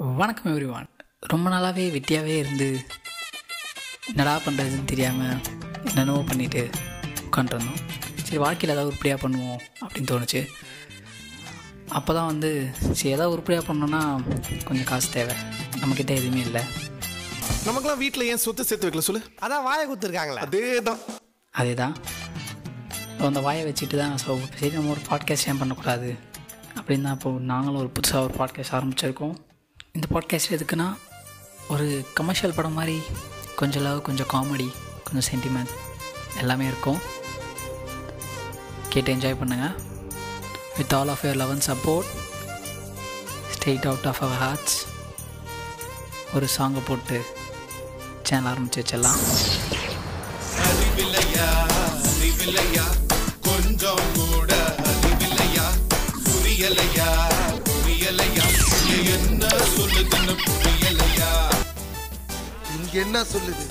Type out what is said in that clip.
வணக்கம் எவ்ரிவான் ரொம்ப நாளாகவே வெட்டியாகவே இருந்து என்னடா பண்ணுறதுன்னு தெரியாமல் என்னென்னவோ பண்ணிட்டு உட்காண்ட்ருந்தோம் சரி வாழ்க்கையில் ஏதாவது உருப்படியாக பண்ணுவோம் அப்படின்னு தோணுச்சு. அப்போ தான் வந்து சரி ஏதாவது உருப்படியாக பண்ணோன்னா கொஞ்சம் காசு தேவை. நம்மக்கிட்ட எதுவுமே இல்லை. நமக்கெல்லாம் வீட்ல ஏன் சொத்து சேர்த்து வைக்கல சொல்லு? அதான் வாயை குத்துருக்காங்களே. அதேதான். அதே தான் அந்த வாயை வச்சுட்டு தான் ஸோ சரி நம்ம ஒரு பாட்காஸ்ட் ஏன் பண்ணக்கூடாது? அப்படின்னு தான் இப்போது நாங்களும் ஒரு புதுசாக ஒரு பாட்காஸ்ட் ஆரம்பிச்சிருக்கோம். இந்த பாட்காஸ்ட் எதுக்குன்னா ஒரு கமர்ஷியல் படம் மாதிரி கொஞ்சம் லவ் கொஞ்சம் காமெடி கொஞ்சம் சென்டிமெண்ட் எல்லாமே இருக்கும். கேட்டு என்ஜாய் பண்ணுங்கள் with all of your love and support stayed out of our hearts ஒரு சாங்கை போட்டு சேனல் ஆரம்பிச்சு வச்சிடலாம். அறிவில்லையா அறிவில்லையா? கொஞ்சம் கூட அறிவில்லையா? புரியலையா புரியலையா? என்ன சொல்லுதுன்னு புரியலையா? இங்க என்ன சொல்லுது?